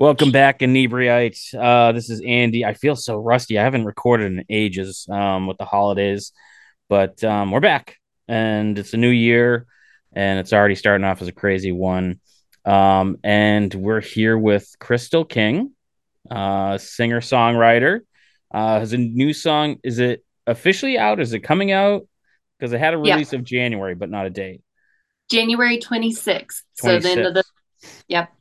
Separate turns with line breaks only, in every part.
Welcome back, inebriate. Uh, this is Andy. I feel so rusty. I haven't recorded in ages um, with the holidays, but um, we're back, and it's a new year, and it's already starting off as a crazy one. Um, and we're here with Krystal King, uh, singer songwriter. Uh, has a new song. Is it officially out? Is it coming out? Because it had a release of January, but not a date.
January 26th. So the end of the. Yep.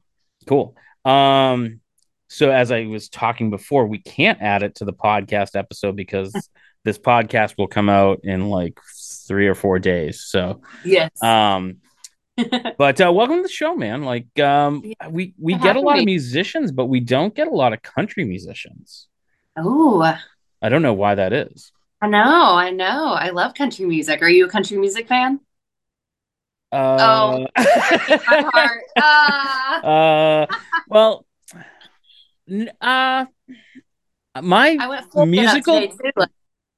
Cool. Um, so as I was talking before, we can't add it to the podcast episode because this podcast will come out in like three or four days. So
yes.
Um, but uh, welcome to the show, man. Like, um, we we get a lot of musicians, but we don't get a lot of country musicians.
Oh,
I don't know why that is.
I know, I know. I love country music. Are you a country music fan?
Uh, oh, my heart. Uh. uh, well, uh, my musical.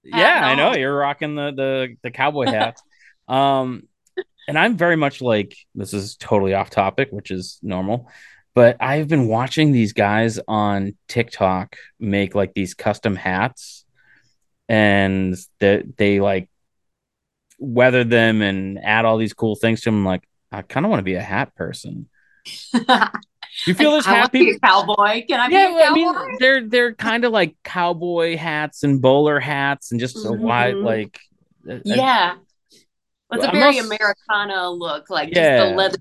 yeah, I know you're rocking the the the cowboy hat. um, and I'm very much like this is totally off topic, which is normal. But I've been watching these guys on TikTok make like these custom hats, and that they, they like weather them and add all these cool things to them. I'm like, I kind of want to be a hat person. you feel this happy
cowboy? Can I yeah, I mean,
they're they're kind of like cowboy hats and bowler hats and just mm-hmm. a wide like.
Yeah, a, it's a very Americana look, like yeah. just the leather.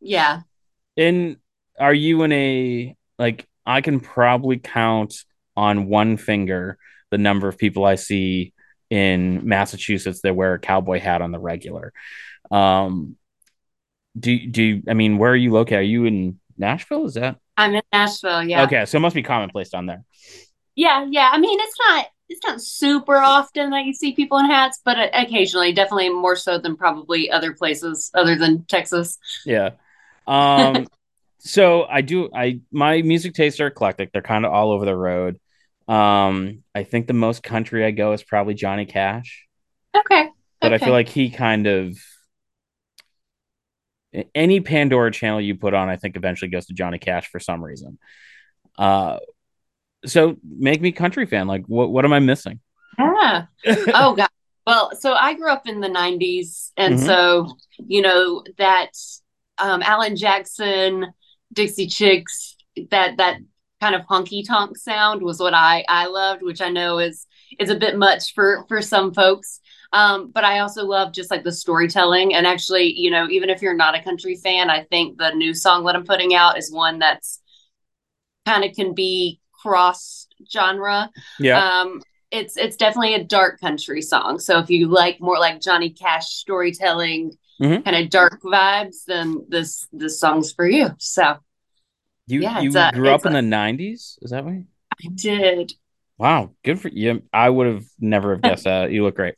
Yeah.
And are you in a like? I can probably count on one finger the number of people I see in Massachusetts that wear a cowboy hat on the regular. Um, do do I mean where are you located? Are you in Nashville? Is that?
I'm in Nashville. Yeah.
Okay, so it must be commonplace down there.
Yeah, yeah. I mean, it's not it's not super often that you see people in hats, but occasionally, definitely more so than probably other places other than Texas.
Yeah. Um. so I do. I my music tastes are eclectic. They're kind of all over the road. Um, I think the most country I go is probably Johnny Cash.
Okay.
But
okay.
I feel like he kind of any Pandora channel you put on, I think eventually goes to Johnny Cash for some reason. Uh, so make me country fan. Like, what what am I missing?
Yeah. oh God. Well, so I grew up in the '90s, and mm-hmm. so you know that um, Alan Jackson, Dixie Chicks, that that kind of honky tonk sound was what I I loved, which I know is is a bit much for for some folks. Um, but I also love just like the storytelling. And actually, you know, even if you're not a country fan, I think the new song that I'm putting out is one that's kind of can be cross genre.
Yeah.
Um, it's it's definitely a dark country song. So if you like more like Johnny Cash storytelling, mm-hmm. kind of dark vibes, then this this song's for you. So
you yeah, you a, grew up in a, the '90s? Is that right?
I did.
Wow, good for you. I would have never have guessed that. You look great.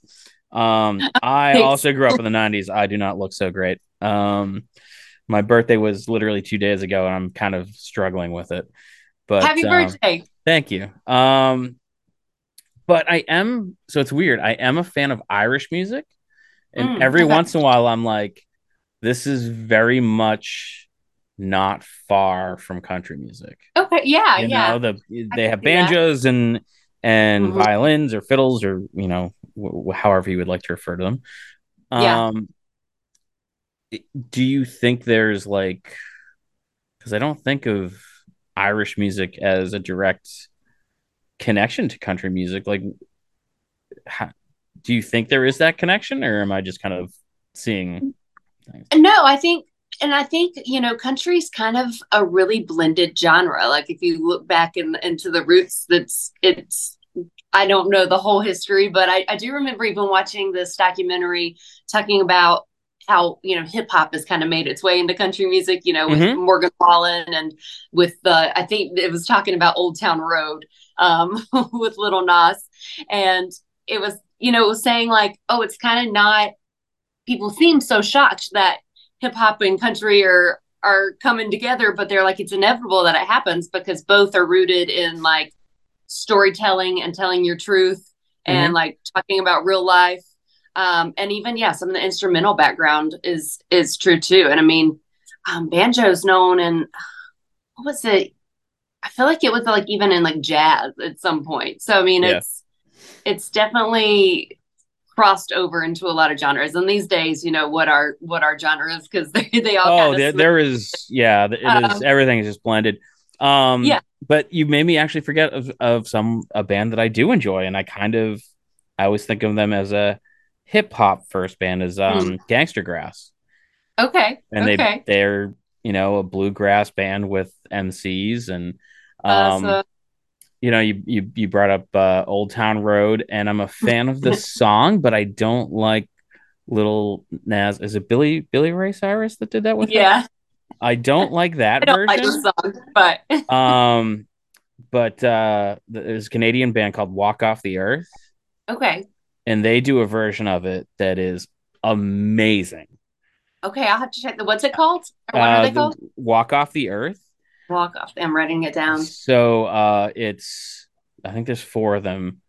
Um, I also grew up in the '90s. I do not look so great. Um, my birthday was literally two days ago, and I'm kind of struggling with it. But
happy um, birthday!
Thank you. Um, but I am so it's weird. I am a fan of Irish music, and mm, every okay. once in a while, I'm like, this is very much not far from country music.
Okay, yeah, you yeah.
Know, the they have banjos and and mm-hmm. violins or fiddles or you know w- however you would like to refer to them.
Yeah.
Um, do you think there's like because I don't think of Irish music as a direct connection to country music. Like, how, do you think there is that connection, or am I just kind of seeing?
Things? No, I think and I think you know, country's kind of a really blended genre. Like if you look back in, into the roots, that's it's. I don't know the whole history, but I, I do remember even watching this documentary talking about how you know hip hop has kind of made its way into country music. You know, with mm-hmm. Morgan Wallen and with the I think it was talking about Old Town Road um, with Lil Nas, and it was you know it was saying like, oh, it's kind of not. People seem so shocked that hip hop and country are are coming together, but they're like it's inevitable that it happens because both are rooted in like storytelling and telling your truth mm-hmm. and like talking about real life. Um, and even yeah, some of the instrumental background is is true too. And I mean, um, banjo's known and what was it? I feel like it was like even in like jazz at some point. So I mean, yeah. it's it's definitely crossed over into a lot of genres. And these days, you know, what are what are genres because they they all.
Oh, there, there is yeah, it um, is everything is just blended. Um, yeah, but you made me actually forget of of some a band that I do enjoy, and I kind of I always think of them as a hip hop first band is um mm. Gangstagrass.
Okay.
And
okay.
they they're you know a bluegrass band with MCs and um uh, so- you know you you you brought up uh, Old Town Road and I'm a fan of the song but I don't like Lil Nas is it Billy Billy Ray Cyrus that did that with
yeah
I don't like that I don't version like
the song but
um but uh there's a Canadian band called Walk Off the Earth
okay
and they do a version of it that is amazing
Okay, I'll have to check the. What's it called? Or what uh, are they called?
Walk off the Earth.
Walk off. I'm writing it down.
So uh, it's I think there's four of them,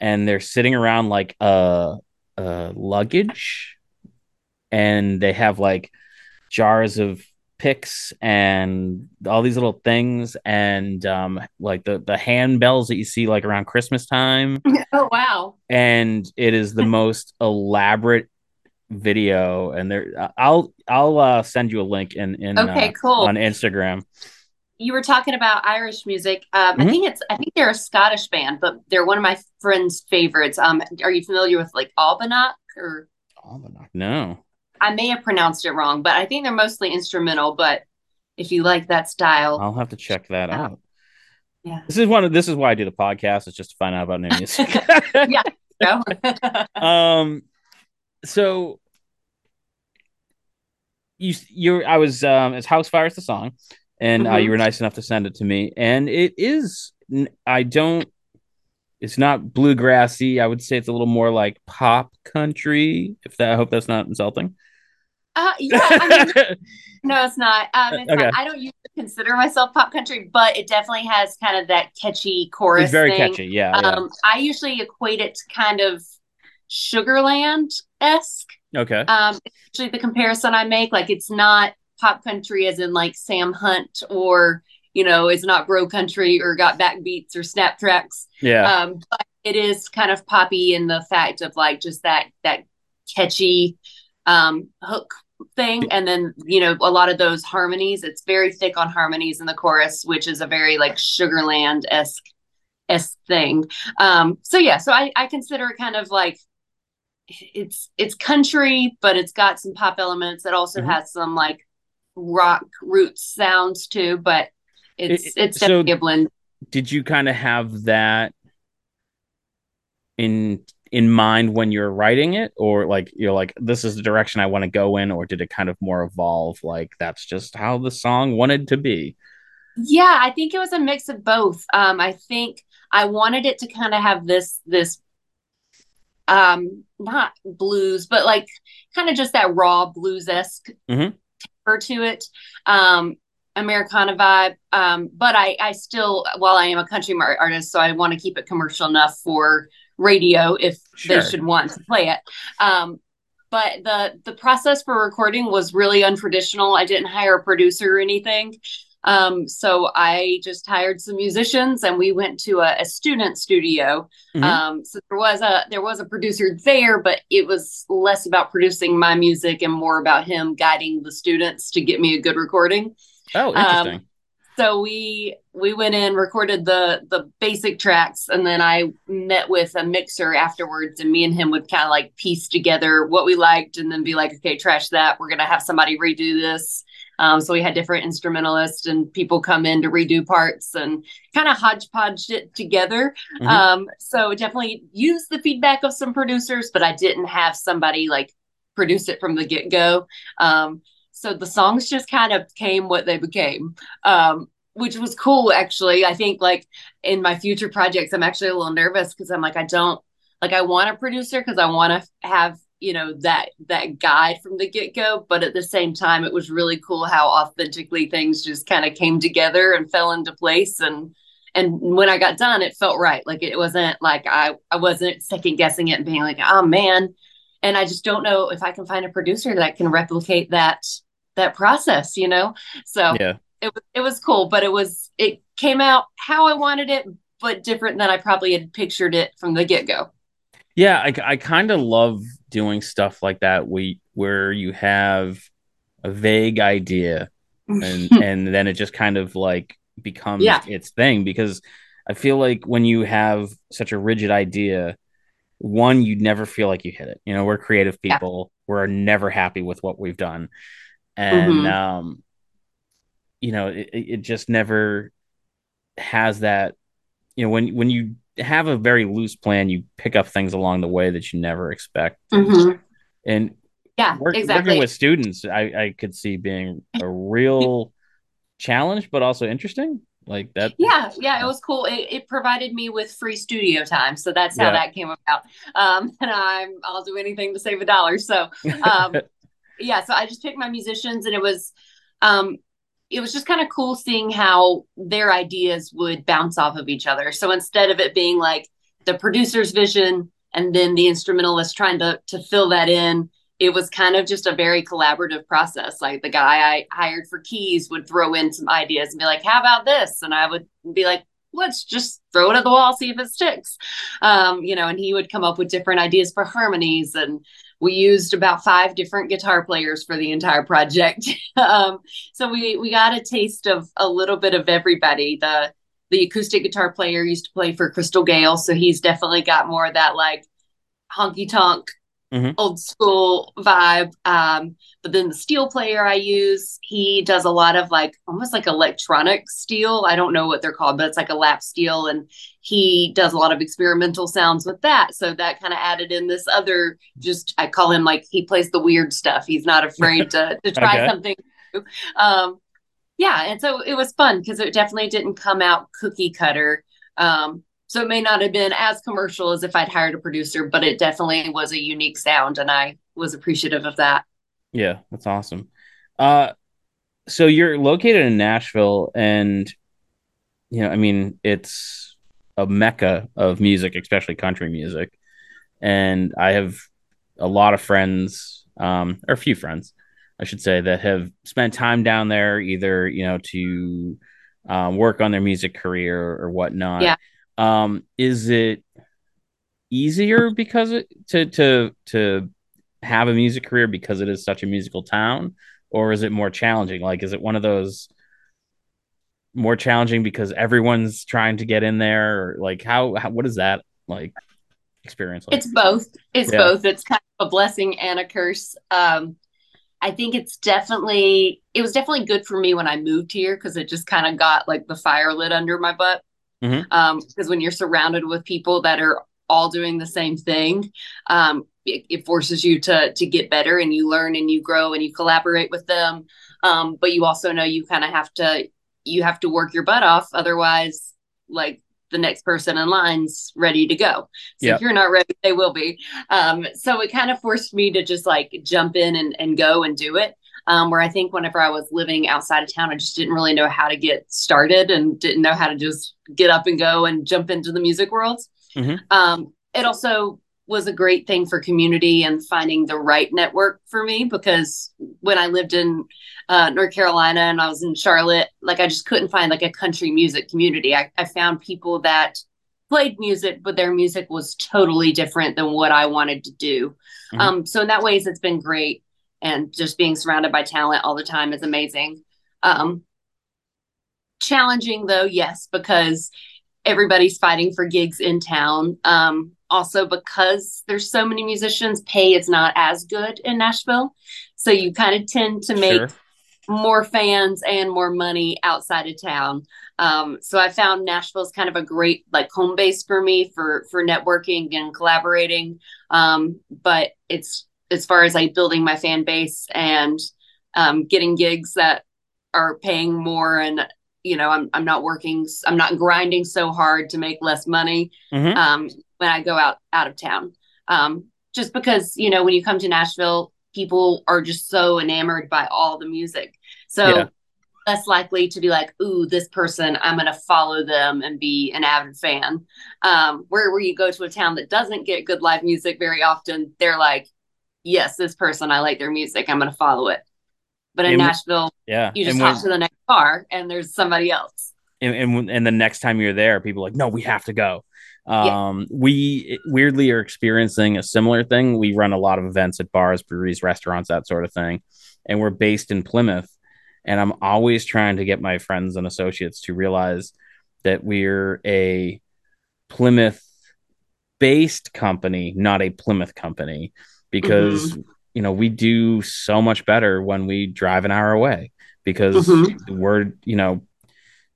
and they're sitting around like a, a luggage, and they have like jars of picks and all these little things and um like the the handbells that you see like around christmas time
oh wow
and it is the most elaborate video and there i'll i'll uh, send you a link in in
okay
uh,
cool
on instagram
you were talking about irish music. Um, mm-hmm. i think it's i think they're a scottish band but they're one of my friends favorites. Um are you familiar with like Albannach or?
Albannach no.
I may have pronounced it wrong but i think they're mostly instrumental but if you like that style
i'll have to check that
uh,
out.
Yeah.
This is one of this is why i do the podcast it's just to find out about new music.
Yeah
um so you you I was um as House Fires the song, and mm-hmm. uh, you were nice enough to send it to me, and it is I don't. It's not bluegrassy. I would say it's a little more like pop country. If that, I hope that's not insulting.
Uh, yeah, I mean, no, it's not. Um, it's okay. not. I don't usually consider myself pop country, but it definitely has kind of that catchy chorus.
It's very
thing.
catchy, yeah, um,
yeah. I usually equate it to kind of Sugarland esque.
Okay.
Um, actually the comparison I make. Like it's not pop country as in like Sam Hunt or you know, it's not bro country or got backbeats or snap tracks.
Yeah.
Um, but it is kind of poppy in the fact of like just that that catchy um hook thing and then you know a lot of those harmonies it's very thick on harmonies in the chorus which is a very like sugarland-esque esque thing um so yeah so i i consider it kind of like it's it's country, but it's got some pop elements. It also mm-hmm. has some like rock roots sounds too, but it's it, it's definitely so a blend.
Did you kind of have that in in mind when you're writing it or like you're like this is the direction I want to go in or did it kind of more evolve like that's just how the song wanted to be?
Yeah, I think it was a mix of both. Um I think I wanted it to kind of have this this um not blues but like kind of just that raw blues-esque
mm-hmm.
Temper to it um americana vibe. Um but i i still while i am a country artist so i want to keep it commercial enough for radio if sure. they should want to play it. Um but the the process for recording was really untraditional. I didn't hire a producer or anything um, so I just hired some musicians and we went to a, a student studio. Mm-hmm. Um, so there was a there was a producer there, but it was less about producing my music and more about him guiding the students to get me a good recording.
Oh, interesting. Um,
so we we went in recorded the the basic tracks and then i met with a mixer afterwards and me and him would kind of like piece together what we liked and then be like okay trash that we're gonna have somebody redo this um, so we had different instrumentalists and people come in to redo parts and kind of hodgepodge it together. Mm-hmm. Um, so definitely use the feedback of some producers, but I didn't have somebody like produce it from the get go. Um, so the songs just kind of came what they became. Um, which was cool actually. I think like in my future projects, I'm actually a little nervous because I'm like, I don't like I want a producer because I want to have you know that that guide from the get-go but at the same time it was really cool how authentically things just kind of came together and fell into place. And and when i got done it felt right. Like it wasn't like i i wasn't second guessing it and being like oh man. And i just don't know if i can find a producer that can replicate that that process you know? So
yeah.
it, was it was cool but it was it came out how I wanted it, but different than I probably had pictured it from the get go.
Yeah, I, I kind of love doing stuff like that. We where you have a vague idea, and and then it just kind of like becomes yeah. its thing because I feel like when you have such a rigid idea, one you'd never feel like you hit it. You know, we're creative people. Yeah. We're never happy with what we've done, and mm-hmm. um, you know, it, it just never has that. You know, when when you have a very loose plan, you pick up things along the way that you never expect. Mm-hmm. And
yeah, work, exactly.
Working with students, I, I could see being a real challenge, but also interesting. Like that.
Yeah, yeah, it was cool. It, it provided me with free studio time, so that's how yeah. that came about. Um, and I'm I'll do anything to save a dollar. So, um, yeah, so I just picked my musicians, and it was um it was just kind of cool seeing how their ideas would bounce off of each other. So instead of it being like the producer's vision and then the instrumentalist trying to to fill that in, it was kind of just a very collaborative process. Like the guy I hired for keys would throw in some ideas and be like, "How about this?" And I would be like, let's just throw it at the wall, see if it sticks. Um, you know, and he would come up with different ideas for harmonies. And we used about five different guitar players for the entire project. um, so we we got a taste of a little bit of everybody. The the acoustic guitar player used to play for Crystal Gayle, so he's definitely got more of that like honky tonk mm-hmm. old school vibe. Um, but then the steel player I use, he does a lot of like almost like electronic steel. I don't know what they're called, but it's like a lap steel. And he does a lot of experimental sounds with that. So that kind of added in this other, just I call him like he plays the weird stuff. He's not afraid to, to try okay. something. New. Um, yeah. And so it was fun because it definitely didn't come out cookie cutter. Um, so it may not have been as commercial as if I'd hired a producer, but it definitely was a unique sound, and I was appreciative of that.
Yeah, that's awesome. Uh, so you're located in Nashville, and you know, I mean, it's a mecca of music, especially country music. And I have a lot of friends, um, or a few friends, I should say, that have spent time down there, either you know, to um, work on their music career or whatnot.
Yeah.
Um, is it easier because it, to to to have a music career because it is such a musical town, or is it more challenging? Like, is it one of those more challenging because everyone's trying to get in there? Or like, how, how what is that like experience? Like?
It's both. It's yeah. both. It's kind of a blessing and a curse. Um, I think it's definitely it was definitely good for me when I moved here because it just kind of got like the fire lit under my butt. Mm-hmm. Um, because when you're surrounded with people that are all doing the same thing, um, it, it, forces you to to get better and you learn and you grow and you collaborate with them. Um, but you also know you kind of have to you have to work your butt off, otherwise, like the next person in line's ready to go. So yep. if you're not ready, they will be. Um, so it kind of forced me to just like jump in and, and go and do it um, where I think whenever I was living outside of town, I just didn't really know how to get started and didn't know how to just get up and go and jump into the music world. Mm-hmm. Um, it also was a great thing for community and finding the right network for me because when I lived in uh, North Carolina and I was in Charlotte, like I just couldn't find like a country music community. I, I found people that played music, but their music was totally different than what I wanted to do. Mm-hmm. Um, so in that ways, it's been great and just being surrounded by talent all the time is amazing. Um, challenging though, yes, because everybody's fighting for gigs in town. Um, also because there's so many musicians, pay is not as good in Nashville. So you kind of tend to make sure. more fans and more money outside of town. Um, so I found Nashville is kind of a great like home base for me for for networking and collaborating. Um, but it's as far as like building my fan base and um, getting gigs that are paying more and you know I'm I'm not working I'm not grinding so hard to make less money mm-hmm. um, when I go out out of town. Um, just because you know when you come to Nashville, people are just so enamored by all the music, so yeah. less likely to be like, "Ooh, this person, I'm going to follow them and be an avid fan." Um, where where you go to a town that doesn't get good live music very often, they're like, yes, this person, I like their music. I'm going to follow it. But in and Nashville,
yeah,
you just hop to the next car and there's somebody else.
and, and, and the next time you're there, people like, no, we have to go. Um, yeah. we weirdly are experiencing a similar thing. We run a lot of events at bars, breweries, restaurants, that sort of thing, and we're based in Plymouth. And I'm always trying to get my friends and associates to realize that we're a Plymouth based company, not a Plymouth company, because mm-hmm. you know we do so much better when we drive an hour away because mm-hmm. we're you know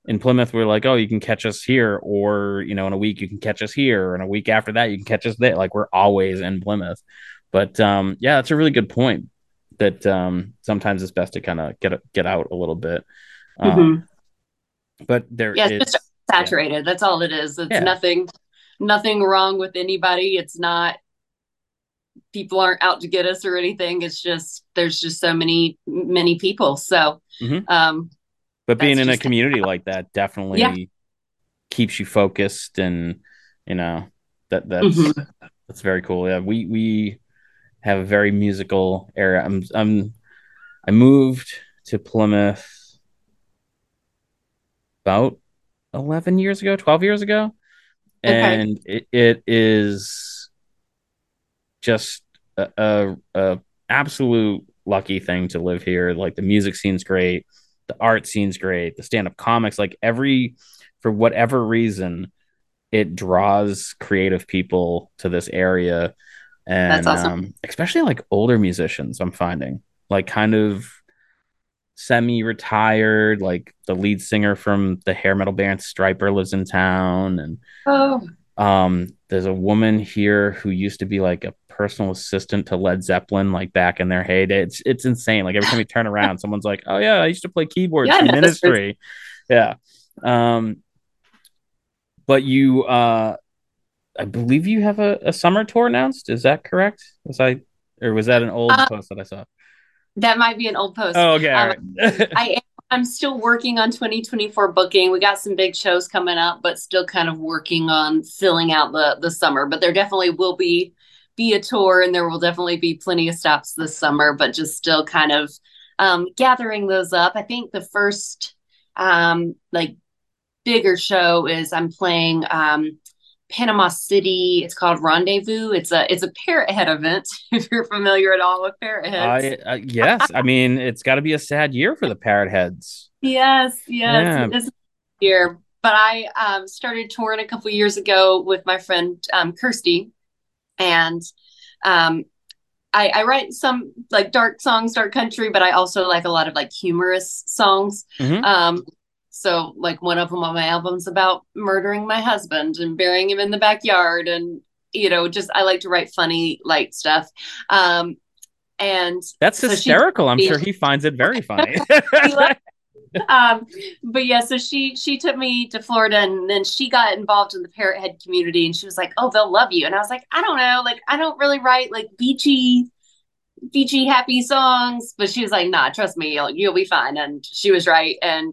in Plymouth, we're like, oh, you can catch us here, or you know, in a week you can catch us here, and a week after that you can catch us there. Like we're always in Plymouth. But um, yeah, that's a really good point. That um, sometimes it's best to kind of get get out a little bit. Um, mm-hmm. But there,
yeah, it's just saturated. Yeah. That's all it is. It's yeah. nothing, nothing wrong with anybody. It's not people aren't out to get us or anything. It's just there's just so many many people. So mm-hmm. um,
but being in a community like that definitely yeah. keeps you focused and you know that that's mm-hmm. that's very cool yeah we we have a very musical area i'm i'm i moved to plymouth about 11 years ago 12 years ago and it, it is just a, a, a absolute lucky thing to live here like the music scene's great the art scene's great, the stand up comics, like every, for whatever reason, it draws creative people to this area. And awesome. um, especially like older musicians, I'm finding like kind of semi retired, like the lead singer from the hair metal band Stryper lives in town. And oh. Um, there's a woman here who used to be like a personal assistant to Led Zeppelin, like back in their heyday. It's it's insane. Like every time you turn around, someone's like, "Oh yeah, I used to play keyboards yeah, in Ministry." Yeah. Um, but you, uh, I believe you have a, a summer tour announced. Is that correct? Was I, or was that an old uh, post that I saw?
That might be an old post.
Oh, okay. Um,
right. I am I'm still working on 2024 booking. We got some big shows coming up, but still kind of working on filling out the the summer. But there definitely will be be a tour and there will definitely be plenty of stops this summer, but just still kind of um, gathering those up. I think the first um, like bigger show is I'm playing um, Panama City. It's called Rendezvous. It's a it's a parrot head event. If you're familiar at all with parrot heads,
uh, yes. I mean, it's got to be a sad year for the parrot heads.
Yes, yes, yeah. year. But I um, started touring a couple years ago with my friend um, Kirsty, and um, I, I, write some like dark songs, dark country, but I also like a lot of like humorous songs. Mm-hmm. Um, so like one of them on my album's about murdering my husband and burying him in the backyard, and you know, just I like to write funny, light stuff. Um, and
that's so hysterical. I'm sure he finds it very funny.
um, but yeah, so she she took me to Florida, and then she got involved in the Parrot Head community, and she was like, "Oh, they'll love you." And I was like, "I don't know, like I don't really write like beachy, beachy, happy songs." But she was like, "Nah, trust me, you'll you'll be fine." And she was right, and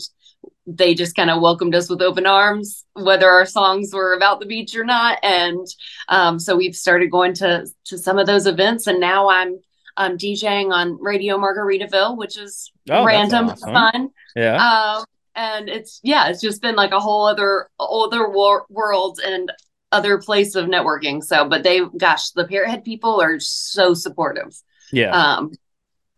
they just kind of welcomed us with open arms, whether our songs were about the beach or not. And um, so we've started going to to some of those events, and now I'm um, DJing on Radio Margaritaville, which is oh, random awesome. fun.
Yeah.
Um, and it's yeah, it's just been like a whole other other wor- world and other place of networking. So, but they, gosh, the Parrothead people are so supportive.
Yeah.
Um,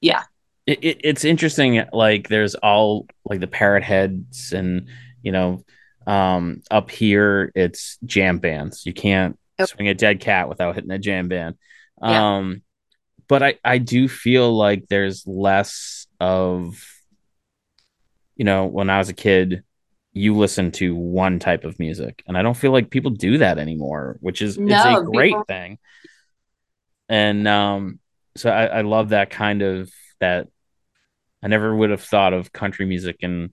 yeah.
It, it, it's interesting. Like, there's all like the parrot heads and you know, um, up here it's jam bands. You can't yep. swing a dead cat without hitting a jam band. Um, yeah but I, I do feel like there's less of you know when i was a kid you listen to one type of music and i don't feel like people do that anymore which is no, it's a great people... thing and um so I, I love that kind of that i never would have thought of country music and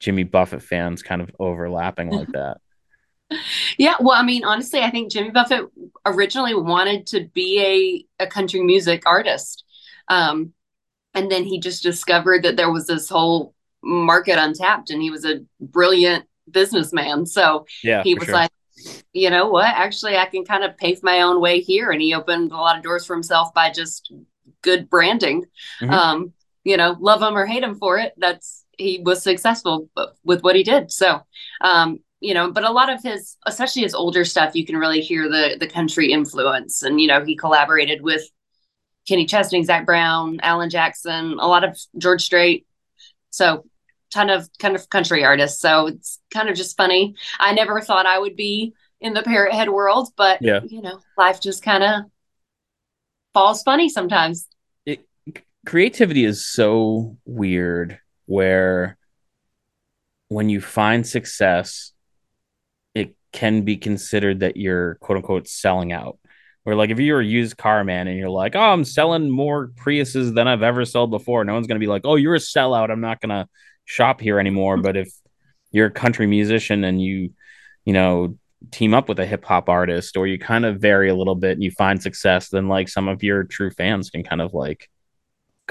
jimmy buffett fans kind of overlapping like that
yeah, well, I mean, honestly, I think Jimmy Buffett originally wanted to be a, a country music artist. Um, and then he just discovered that there was this whole market untapped and he was a brilliant businessman. So
yeah,
he was sure. like, you know what? Actually, I can kind of pave my own way here. And he opened a lot of doors for himself by just good branding. Mm-hmm. Um, you know, love him or hate him for it. That's he was successful with what he did. So, um, you know, but a lot of his, especially his older stuff, you can really hear the the country influence. And you know, he collaborated with Kenny Chesney, Zac Brown, Alan Jackson, a lot of George Strait. So, ton of kind of country artists. So it's kind of just funny. I never thought I would be in the parrot head world, but yeah. you know, life just kind of falls funny sometimes.
It, creativity is so weird where when you find success, it can be considered that you're quote unquote selling out. Where like if you're a used car man and you're like, oh, I'm selling more Priuses than I've ever sold before, no one's gonna be like, oh, you're a sellout. I'm not gonna shop here anymore. Hmm. But if you're a country musician and you, you know, team up with a hip hop artist or you kind of vary a little bit and you find success, then like some of your true fans can kind of like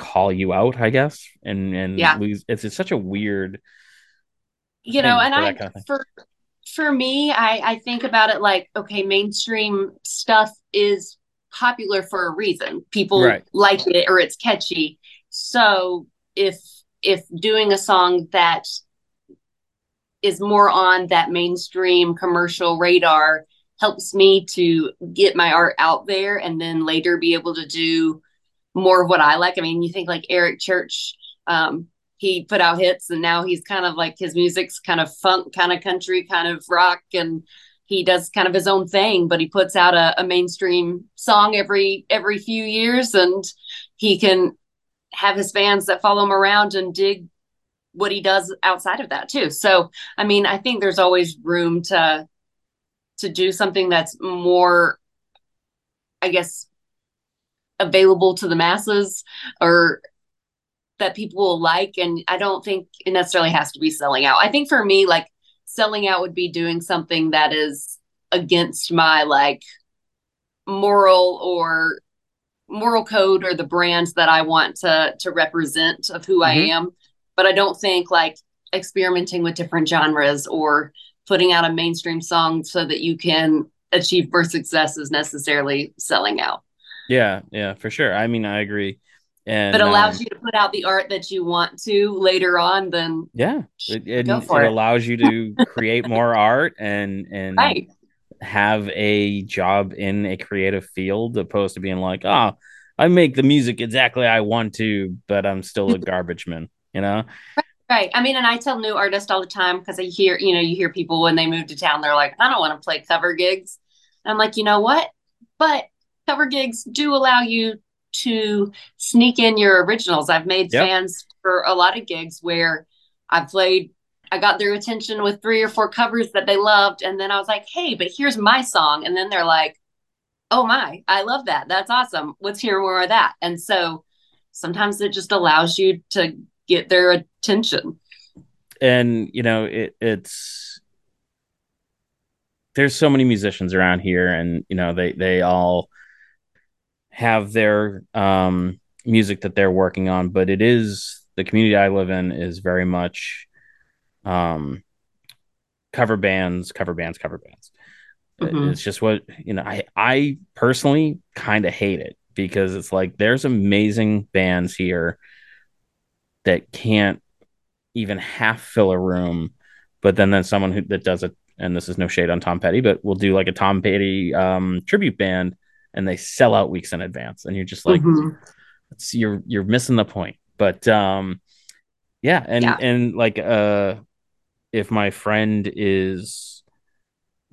call you out, I guess. And and yeah. lose it's, it's such a weird
you know, and I kind of for for me, I I think about it like okay, mainstream stuff is popular for a reason. People right. like it or it's catchy. So if if doing a song that is more on that mainstream commercial radar helps me to get my art out there and then later be able to do more of what I like. I mean, you think like Eric Church, um, he put out hits and now he's kind of like his music's kind of funk, kind of country, kind of rock, and he does kind of his own thing, but he puts out a, a mainstream song every every few years and he can have his fans that follow him around and dig what he does outside of that too. So, I mean, I think there's always room to to do something that's more I guess available to the masses or that people will like and I don't think it necessarily has to be selling out. I think for me like selling out would be doing something that is against my like moral or moral code or the brands that I want to to represent of who mm-hmm. I am. But I don't think like experimenting with different genres or putting out a mainstream song so that you can achieve more success is necessarily selling out.
Yeah, yeah, for sure. I mean, I agree. And
but allows um, you to put out the art that you want to later on, then
yeah, it, it, it, it. allows you to create more art and and right have a job in a creative field opposed to being like, oh, I make the music exactly I want to, but I'm still a garbage man, you know?
Right. I mean, and I tell new artists all the time because I hear, you know, you hear people when they move to town, they're like, I don't want to play cover gigs. And I'm like, you know what? But cover gigs do allow you to sneak in your originals. I've made yep. fans for a lot of gigs where I've played I got their attention with three or four covers that they loved. And then I was like, hey, but here's my song. And then they're like, oh my, I love that. That's awesome. Let's hear more of that. And so sometimes it just allows you to get their attention.
And, you know, it, it's, there's so many musicians around here and, you know, they, they all have their, um, music that they're working on, but it is the community I live in is very much um, cover bands, cover bands, cover bands. Mm-hmm. It's just what you know. I I personally kind of hate it because it's like there's amazing bands here that can't even half fill a room, but then then someone who that does it, and this is no shade on Tom Petty, but we'll do like a Tom Petty um, tribute band, and they sell out weeks in advance, and you're just like, mm-hmm. you're you're missing the point. But um, yeah, and yeah. and like uh if my friend is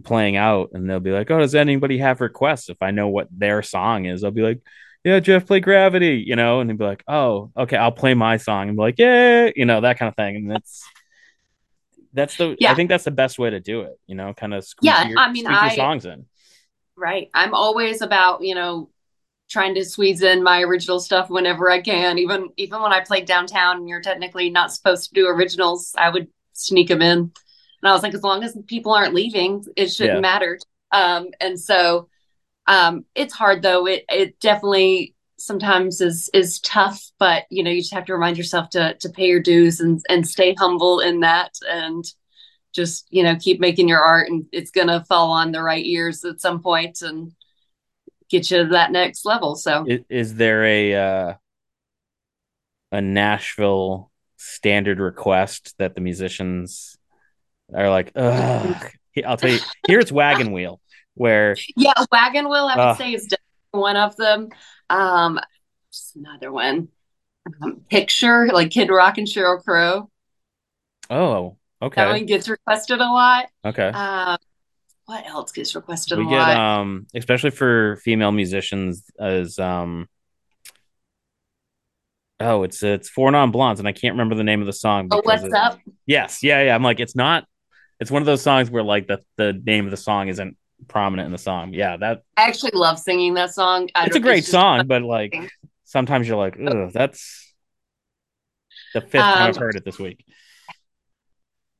playing out and they'll be like, "Oh, does anybody have requests?" If I know what their song is, I'll be like, "Yeah, Jeff, play Gravity," you know, and he'd be like, "Oh, okay, I'll play my song," and be like, "Yeah," you know, that kind of thing, and that's that's the yeah. I think that's the best way to do it, you know, kind of
yeah. Your, I mean, I,
your songs in.
Right. I'm always about you know trying to squeeze in my original stuff whenever I can. Even even when I played downtown, and you're technically not supposed to do originals. I would sneak them in. And I was like, as long as people aren't leaving, it shouldn't yeah. matter. Um, and so um, it's hard though. It it definitely sometimes is is tough, but you know, you just have to remind yourself to to pay your dues and and stay humble in that and just, you know, keep making your art and it's gonna fall on the right ears at some point and get you to that next level. So
is, is there a uh a Nashville standard request that the musicians are like, ugh. I'll tell you, here it's Wagon Wheel, where
yeah, Wagon Wheel. I would uh, say is one of them. Um, just another one. Um, picture like Kid Rock and Sheryl Crow.
Oh, okay.
That one gets requested a lot.
Okay. Um,
what else gets requested
we
a
get,
lot?
Um, especially for female musicians, as um, oh, it's it's four non blondes, and I can't remember the name of the song.
Oh, what's
it,
up?
Yes, yeah, yeah. I'm like, it's not. It's one of those songs where like the the name of the song isn't prominent in the song. Yeah, that
I actually love singing that song.
I it's a great it's song, but like sometimes you're like, ugh, that's the fifth um, time I've heard it this week.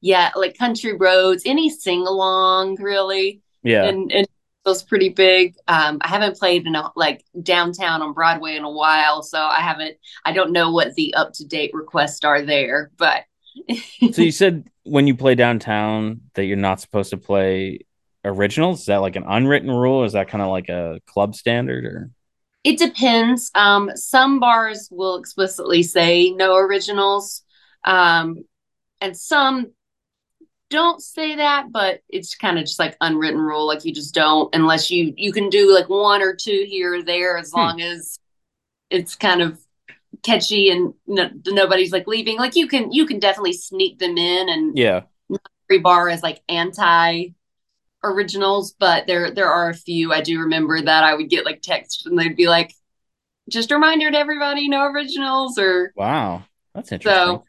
Yeah, like country roads, any sing along really.
Yeah.
And and was pretty big. Um, I haven't played in a, like downtown on Broadway in a while, so I haven't. I don't know what the up to date requests are there, but.
so you said when you play downtown that you're not supposed to play originals? Is that like an unwritten rule? is that kind of like a club standard or?
It depends. Um, some bars will explicitly say no originals, um, and some don't say that, but it's kind of just like unwritten rule. Like you just don't unless you you can do like one or two here or there as hmm. long as it's kind of catchy and no, nobody's like leaving. Like you can you can definitely sneak them in and
yeah.
Every bar is like anti originals, but there there are a few. I do remember that I would get like texts and they'd be like, just a reminder to everybody, no originals or
Wow. That's interesting. So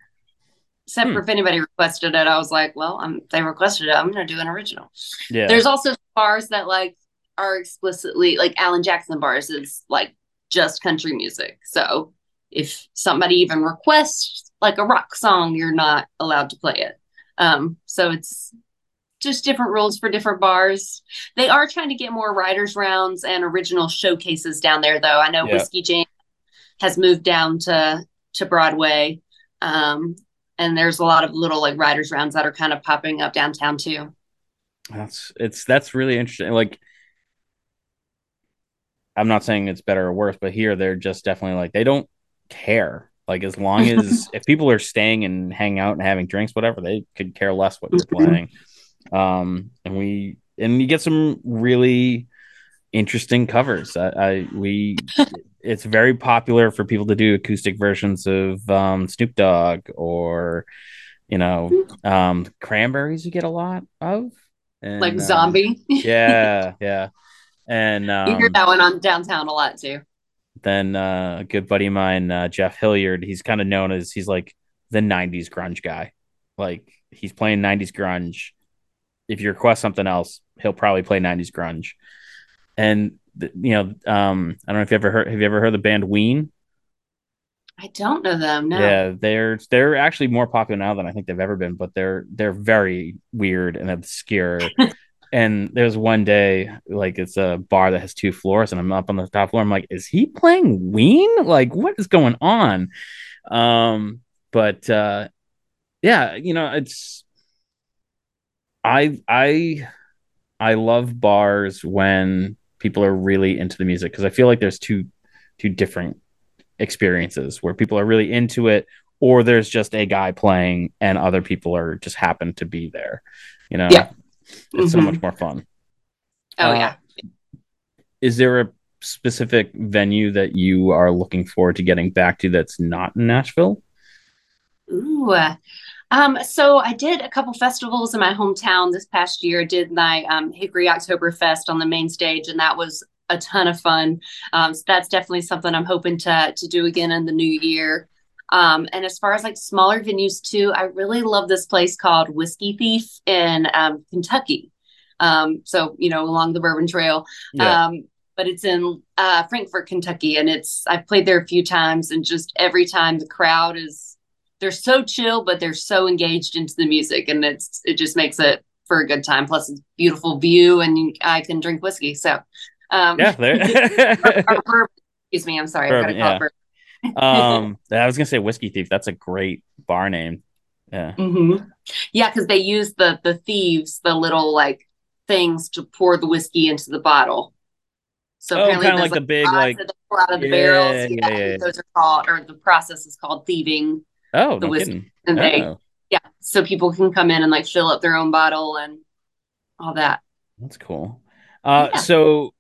except hmm. for if anybody requested it, I was like, well, I'm they requested it, I'm gonna do an original.
Yeah.
There's also bars that like are explicitly like Alan Jackson bars is like just country music. So if somebody even requests like a rock song, you're not allowed to play it. Um, so it's just different rules for different bars. They are trying to get more writers rounds and original showcases down there though. I know yeah. Whiskey Jam has moved down to to Broadway. Um, and there's a lot of little like writers rounds that are kind of popping up downtown too.
That's it's that's really interesting. Like I'm not saying it's better or worse, but here they're just definitely like they don't care. Like as long as if people are staying and hanging out and having drinks, whatever, they could care less what you're playing. Um, and we and you get some really interesting covers. I, I we it's very popular for people to do acoustic versions of um, Snoop Dogg or you know um, Cranberries. You get a lot of
and, like Zombie. Um,
yeah, yeah, and um,
you hear um, that one on downtown a lot too.
Then uh, a good buddy of mine, uh, Jeff Hilliard, he's kind of known as he's like the '90s grunge guy. Like he's playing '90s grunge if you request something else, he'll probably play 90s grunge. And you know, um, I don't know if you ever heard have you ever heard the band Ween?
I don't know them. No.
Yeah, they're they're actually more popular now than I think they've ever been, but they're they're very weird and obscure. and there's one day, like it's a bar that has two floors, and I'm up on the top floor. I'm like, is he playing Ween? Like, what is going on? Um, but uh, yeah, you know, it's I I I love bars when people are really into the music because I feel like there's two two different experiences where people are really into it or there's just a guy playing and other people are just happen to be there. You know,
yeah.
it's mm-hmm. so much more fun.
Oh uh, yeah.
Is there a specific venue that you are looking forward to getting back to that's not in Nashville?
Ooh, um, so I did a couple festivals in my hometown this past year. I did my um, Hickory Oktoberfest on the main stage, and that was a ton of fun. Um, so that's definitely something I'm hoping to to do again in the new year. Um, and as far as like smaller venues too, I really love this place called Whiskey Thief in um, Kentucky. Um, so you know, along the Bourbon Trail. Yeah. Um, but it's in uh, Frankfort, Kentucky, and it's I've played there a few times, and just every time the crowd is they're so chill, but they're so engaged into the music, and it's it just makes it for a good time. Plus, it's beautiful view, and I can drink whiskey. So, um,
yeah, there.
excuse me, I'm sorry. Bourbon, yeah.
um, I was gonna say whiskey thief. That's a great bar name. Yeah.
Mm-hmm. Yeah, because they use the the thieves, the little like things to pour the whiskey into the bottle.
So oh, kind of like, like, the big like
out of the yeah, barrels. Yeah, yeah, yeah, those are called, or the process is called thieving.
Oh, the no whiskey. Kidding. And
oh. they yeah, so people can come in and like fill up their own bottle and all that.
That's cool. Uh yeah. so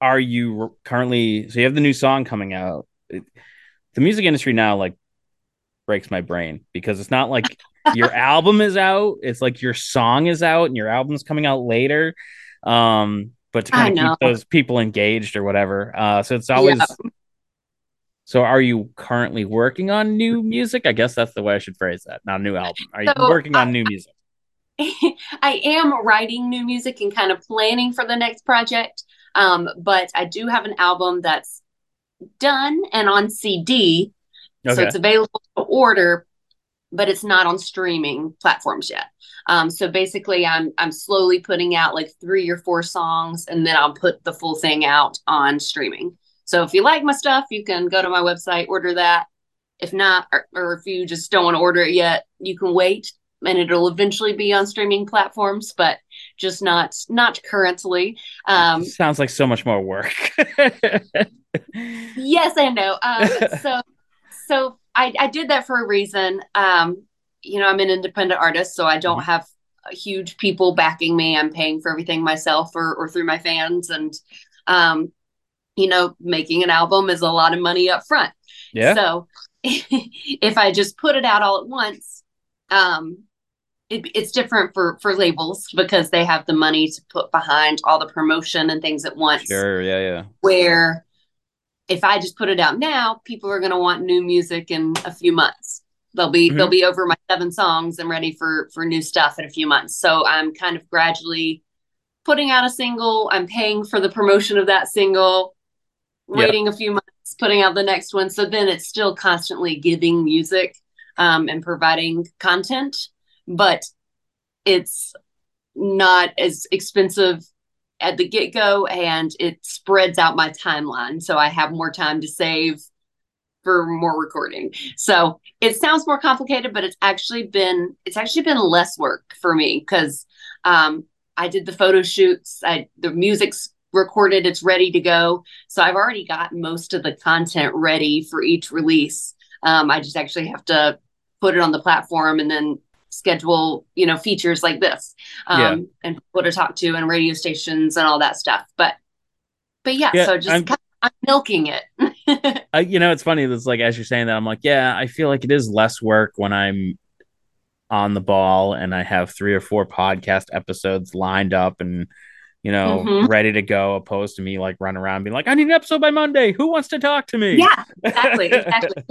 are you currently so you have the new song coming out. the music industry now like breaks my brain because it's not like your album is out, it's like your song is out and your album's coming out later. Um but to kind of keep those people engaged or whatever. Uh, so it's always. Yeah. So are you currently working on new music? I guess that's the way I should phrase that. Not a new album. Are you so working on new music?
I am writing new music and kind of planning for the next project. Um, but I do have an album that's done and on CD. Okay. So it's available to order, but it's not on streaming platforms yet. Um, so basically, I'm I'm slowly putting out like three or four songs, and then I'll put the full thing out on streaming. So if you like my stuff, you can go to my website, order that. If not, or, or if you just don't want to order it yet, you can wait, and it'll eventually be on streaming platforms, but just not not currently. Um,
Sounds like so much more work.
yes, I know. Um, so so I, I did that for a reason. Um, you know, I'm an independent artist, so I don't mm-hmm. have huge people backing me. I'm paying for everything myself or, or through my fans. And, um, you know, making an album is a lot of money up front. Yeah. So if I just put it out all at once, um, it, it's different for for labels because they have the money to put behind all the promotion and things at once.
Sure, yeah, yeah.
Where if I just put it out now, people are going to want new music in a few months. They'll be mm-hmm. they'll be over my seven songs and ready for for new stuff in a few months. So I'm kind of gradually putting out a single. I'm paying for the promotion of that single, waiting a few months, putting out the next one. So then it's still constantly giving music um, and providing content, but it's not as expensive at the get go and it spreads out my timeline. So I have more time to save for more recording. So it sounds more complicated, but it's actually been it's actually been less work for me because um, I did the photo shoots. I the music's recorded, it's ready to go. So I've already got most of the content ready for each release. Um, I just actually have to put it on the platform and then schedule you know features like this um, yeah. and people to talk to and radio stations and all that stuff. But but yeah, yeah so just. I'm- kind of I'm milking
it. uh, you know, it's funny. It's like as you're saying that, I'm like, yeah, I feel like it is less work when I'm on the ball and I have three or four podcast episodes lined up and you know mm-hmm. ready to go, opposed to me like run around being like, I need an episode by Monday. Who wants to talk to me?
Yeah, exactly, exactly.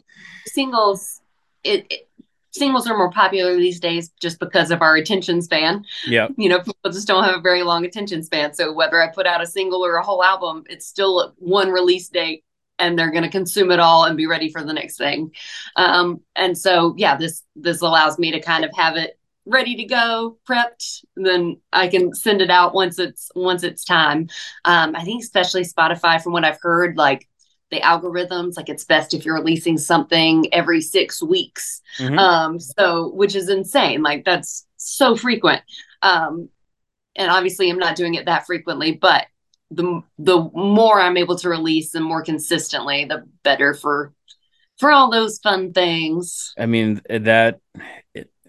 Singles, it, it singles are more popular these days just because of our attention span.
Yeah.
You know, people just don't have a very long attention span. So whether I put out a single or a whole album, it's still one release date and they're going to consume it all and be ready for the next thing. Um, and so, yeah, this, this allows me to kind of have it ready to go prepped then i can send it out once it's once it's time. Um, i think especially spotify from what i've heard like the algorithms like it's best if you're releasing something every six weeks. Mm-hmm. um so which is insane. Like that's so frequent. Um and obviously i'm not doing it that frequently but the the more i'm able to release and more consistently the better for for all those fun things.
I mean that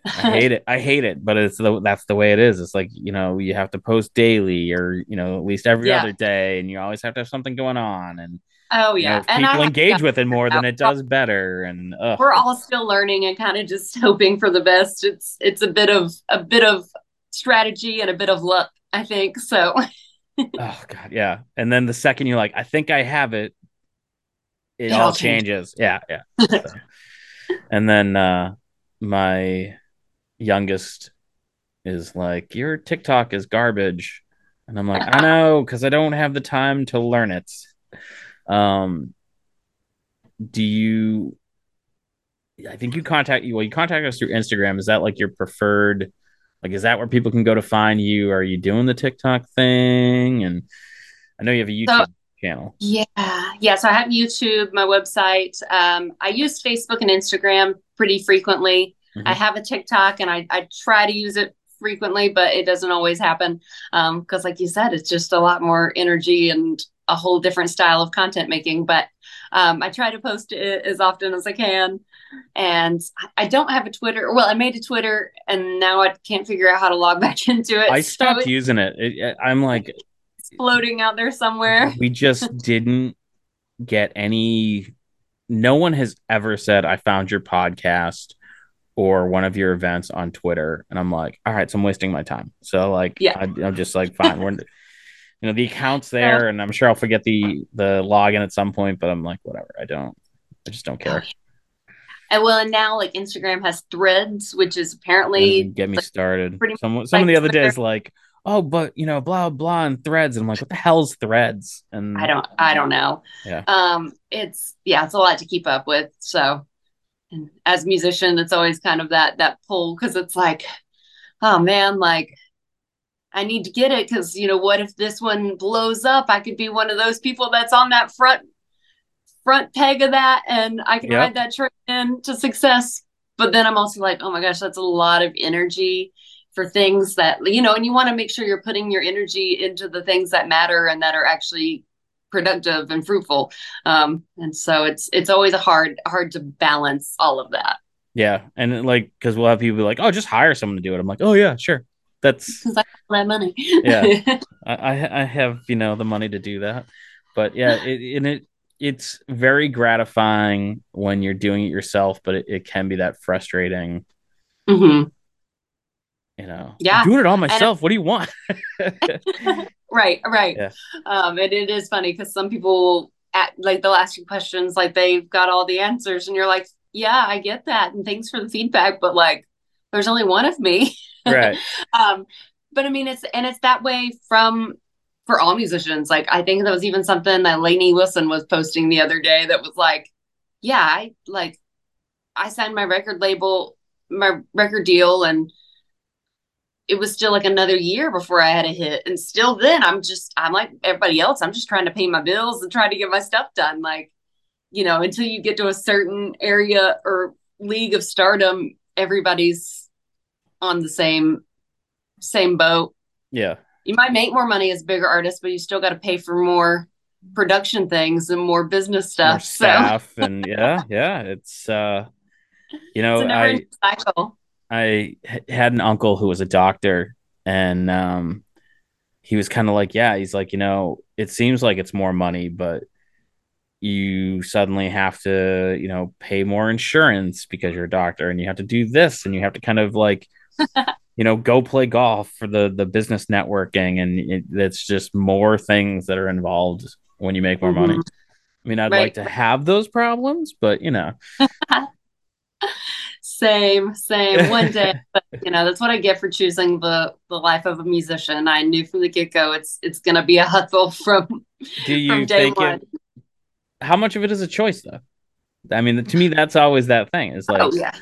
I hate it. I hate it, but it's the that's the way it is. It's like you know you have to post daily, or you know at least every yeah. other day, and you always have to have something going on. And
Oh yeah,
you know, people engage with it more than it does better, and ugh.
we're all still learning and kind of just hoping for the best. It's it's a bit of a bit of strategy and a bit of luck, I think. So.
oh god, yeah. And then the second you're like, I think I have it, it, it all changes. Yeah, yeah. So. and then uh my youngest is like, Your TikTok is garbage. And I'm like, I know, because I don't have the time to learn it. Um, do you? I think you contact you. Well, you contact us through Instagram. Is that like your preferred? Like, is that where people can go to find you? Are you doing the TikTok thing? And I know you have a YouTube so, channel.
Yeah, yeah. So I have YouTube, my website. Um, I use Facebook and Instagram pretty frequently. Mm-hmm. I have a TikTok, and I I try to use it frequently, but it doesn't always happen. Um, because like you said, it's just a lot more energy and a whole different style of content making. But um, I try to post it as often as I can. and I don't have a Twitter. Well, I made a Twitter, and now I can't figure out how to log back into it.
I stopped so using it. it. I'm like
floating out there somewhere.
We just didn't get any. No one has ever said, "I found your podcast." Or one of your events on Twitter, and I'm like, all right, so I'm wasting my time. So like, yeah, I, am just like, fine, we're, you know, the account's there, and I'm sure I'll forget the the login at some point, but I'm like, whatever, I don't, I just don't care.
And well, and now like Instagram has Threads, which is apparently
get me like, started. Some some of the other days like, oh, but you know, blah blah and Threads, and I'm like, what the hell's Threads? And
I don't, I don't know.
Yeah.
Um, it's yeah, it's a lot to keep up with. So, and as a musician, it's always kind of that that pull because it's like, oh man, like I need to get it because you know what if this one blows up? I could be one of those people that's on that front front peg of that and I can yep. ride that train into success. But then I'm also like, oh my gosh, that's a lot of energy for things that, you know, and you want to make sure you're putting your energy into the things that matter and that are actually productive and fruitful. Um, and so it's, it's always a hard, hard to balance all of that.
Yeah. And like, cause we'll have people be like, oh, just hire someone to do it. I'm like, oh yeah, sure. That's
because I have that money.
yeah. I, I have, you know, the money to do that. But yeah, it, and it, it's very gratifying when you're doing it yourself, but it, it can be that frustrating.
Mm-hmm.
You know,
yeah,
I'm doing it all myself. what do you want?
right, right. Yeah. Um, and it is funny because some people at like they'll ask you questions like they've got all the answers, and you're like, yeah, I get that, and thanks for the feedback, but like, there's only one of me.
right.
um, but I mean, it's and it's that way from for all musicians. Like I think that was even something that Lainey Wilson was posting the other day that was like, yeah, I like I signed my record label, my record deal, and it was still like another year before I had a hit. And still then I'm just I'm like everybody else, I'm just trying to pay my bills and trying to get my stuff done. Like, you know, until you get to a certain area or league of stardom, everybody's on the same same boat.
Yeah
you might make more money as a bigger artist, but you still got to pay for more production things and more business stuff. More
staff so. and yeah, yeah, it's uh, you know, I cycle. I had an uncle who was a doctor, and um, he was kind of like, yeah, he's like, you know, it seems like it's more money, but you suddenly have to, you know, pay more insurance because you're a doctor, and you have to do this, and you have to kind of like you know, go play golf for the the business networking, and it, it's just more things that are involved when you make more mm-hmm. money. I mean, I'd right. like to have those problems, but you know.
same, same. One day, but you know, that's what I get for choosing the the life of a musician. I knew from the get go, it's it's gonna be a hustle from.
Do you from day one. It, how much of it is a choice, though? I mean, to me, that's always that thing. Is like, oh
yeah,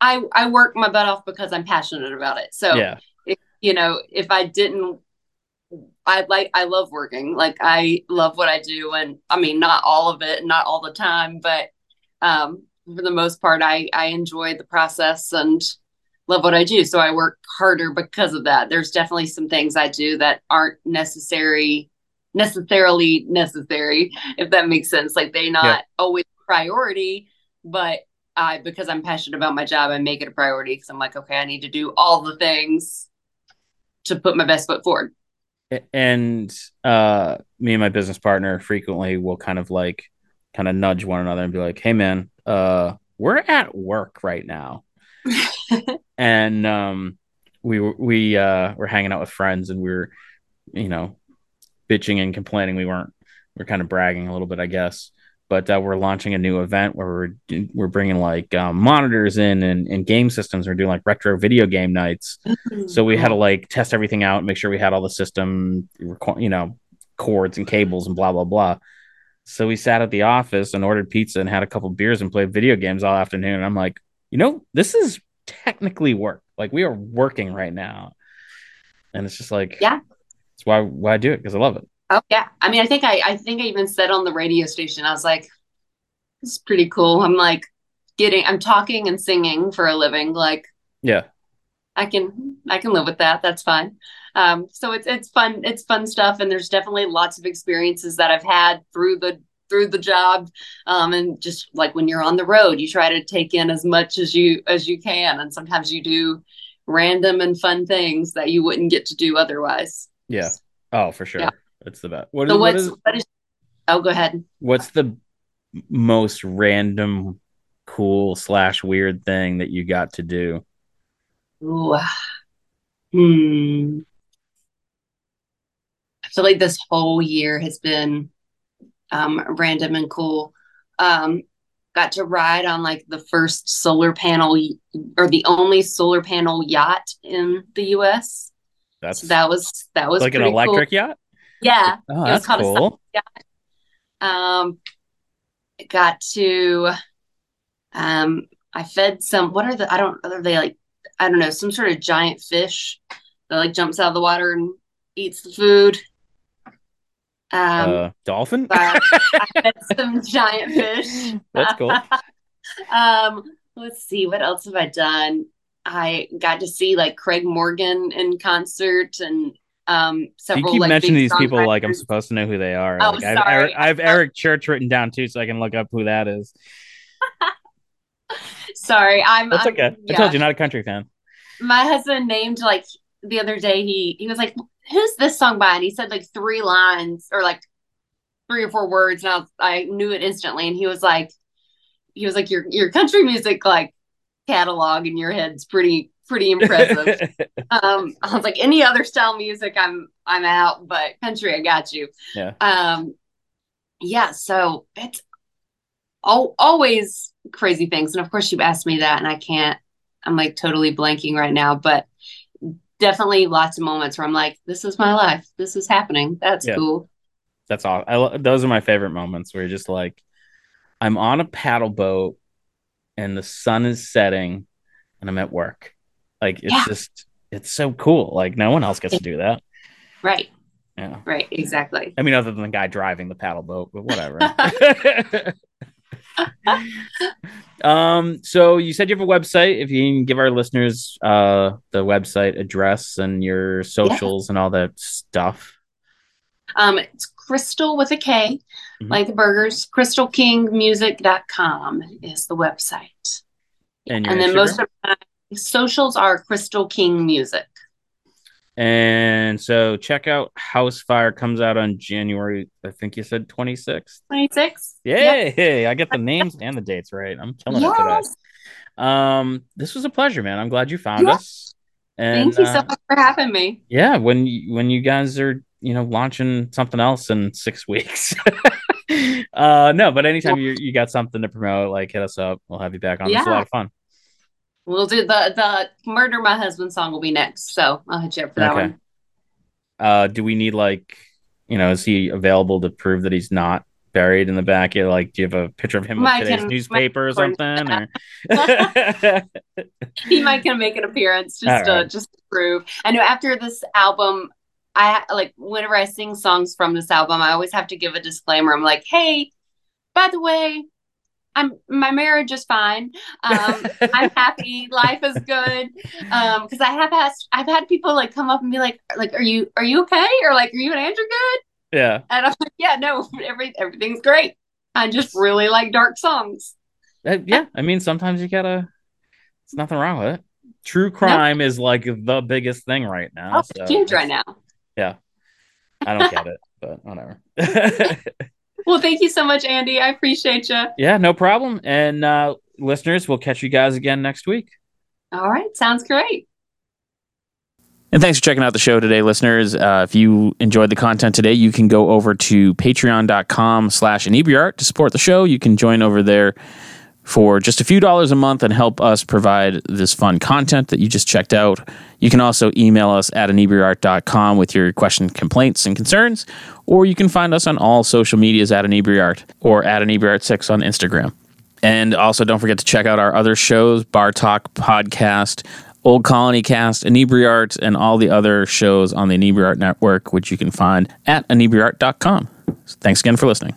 I I work my butt off because I'm passionate about it. So
yeah,
if, you know, if I didn't, I like I love working. Like I love what I do, and I mean, not all of it, not all the time, but um, for the most part, I I enjoy the process and love what I do. So I work harder because of that. There's definitely some things I do that aren't necessary necessarily necessary if that makes sense like they're not yeah. always priority but I because I'm passionate about my job, I make it a priority because I'm like, okay, I need to do all the things to put my best foot forward.
And uh, me and my business partner frequently will kind of like kind of nudge one another and be like, "Hey, man, uh, we're at work right now," and um, we we uh, were hanging out with friends and we were, you know, bitching and complaining. We weren't. We we're kind of bragging a little bit, I guess but uh, we're launching a new event where we're we're bringing like um, monitors in and, and game systems. We're doing like retro video game nights. So we had to like test everything out, make sure we had all the system, you know, cords and cables and blah blah blah. So we sat at the office and ordered pizza and had a couple beers and played video games all afternoon. And I'm like, you know, this is technically work. Like we are working right now, and it's just like,
yeah,
that's why why I do it because I love it.
Oh yeah. I mean, I think I I think I even said on the radio station, I was like, it's pretty cool. I'm like getting I'm talking and singing for a living. Like
Yeah.
I can I can live with that. That's fine. Um, so it's it's fun, it's fun stuff. And there's definitely lots of experiences that I've had through the through the job. Um, and just like when you're on the road you try to take in as much as you as you can and sometimes you do random and fun things that you wouldn't get to do otherwise.
Yeah. Oh for sure. Yeah. it's the best.
What, so is, what's, what is, what is oh go ahead.
what's the most random cool slash weird thing that you got to do?
Ooh. hmm feel like this whole year has been um, random and cool. Um, got to ride on like the first solar panel or the only solar panel yacht in the U.S. That's so that was that was
like an electric
cool.
yacht.
Yeah,
oh, that's cool.
yacht. Um, got to um, I fed some. What are the? I don't. Are they like? I don't know. Some sort of giant fish that like jumps out of the water and eats the food.
Um, uh, dolphin.
I fed some giant fish.
That's cool.
um, let's see, what else have I done? I got to see like Craig Morgan in concert and um several.
You keep
like,
mentioning these people like I'm supposed to know who they are.
Oh,
like,
sorry.
I've, Eric, I have Eric Church written down too, so I can look up who that is.
sorry, I'm.
That's
I'm,
okay. Yeah. I told you, not a country fan.
My husband named like the other day. He he was like, who's this song by? And he said like three lines or like three or four words, and I, was, I knew it instantly. And he was like, he was like, your your country music like catalog in your head's pretty pretty impressive. um, I was like, any other style music, I'm I'm out, but country, I got you.
Yeah.
Um, yeah. So it's all, always crazy things, and of course, you asked me that, and I can't. I'm like totally blanking right now, but definitely lots of moments where I'm like, this is my life. This is happening. That's yeah. cool.
That's all. I, those are my favorite moments where you're just like, I'm on a paddle boat and the sun is setting and I'm at work. Like it's yeah. just, it's so cool. Like no one else gets to do that.
Right.
Yeah.
Right. Exactly.
I mean, other than the guy driving the paddle boat, but whatever. um, so you said you have a website. If you can give our listeners uh the website address and your socials yeah. and all that stuff.
Um, it's Crystal with a K, mm-hmm. like the burgers. KrystalKingMusic.com is the website. And, and then most of my socials are Krystal King Music.
And so check out House Fire comes out on January, I think you said 26th.
26th.
Yay. Yep. I get the names and the dates right. I'm killing yes. it today. Um, this was a pleasure, man. I'm glad you found yes. us.
And, Thank you so uh, much for having me.
Yeah, when you, when you guys are, you know, launching something else in six weeks. uh no, but anytime you you got something to promote, like hit us up. We'll have you back on. Yeah. It's a lot of fun.
We'll do the the murder my husband song will be next, so I'll hit you up for that okay. one.
Uh, do we need like, you know, is he available to prove that he's not buried in the back? Like, do you have a picture of him with today's can, newspaper or something? Or...
he might can make an appearance just to just to prove. I know after this album, I like whenever I sing songs from this album, I always have to give a disclaimer. I'm like, hey, by the way, I'm my marriage is fine. Um, I'm happy. Life is good. Um, because I have asked, I've had people like come up and be like, like, are you are you okay? Or like, are you and Andrew good?
Yeah.
And I'm like, yeah, no, every everything's great. I just really like dark songs.
Uh, yeah, I mean, sometimes you gotta. It's nothing wrong with it. True crime no. is like the biggest thing right now.
Oh, so huge right now.
Yeah, I don't get it, but whatever.
Well, thank you so much, Andy. I appreciate you.
Yeah, no problem. And uh, listeners, we'll catch you guys again next week.
All right. Sounds great.
And thanks for checking out the show today, listeners. Uh, if you enjoyed the content today, you can go over to patreon.com slash inebriart to support the show. You can join over there for just a few dollars a month and help us provide this fun content that you just checked out. You can also email us at inebriart.com with your questions, complaints, and concerns, or you can find us on all social medias at inebriart or at inebriart6 on Instagram. And also, don't forget to check out our other shows Bar Talk Podcast, Old Colony Cast, Inebriart, and all the other shows on the Inebriart Network, which you can find at inebriart.com. Thanks again for listening.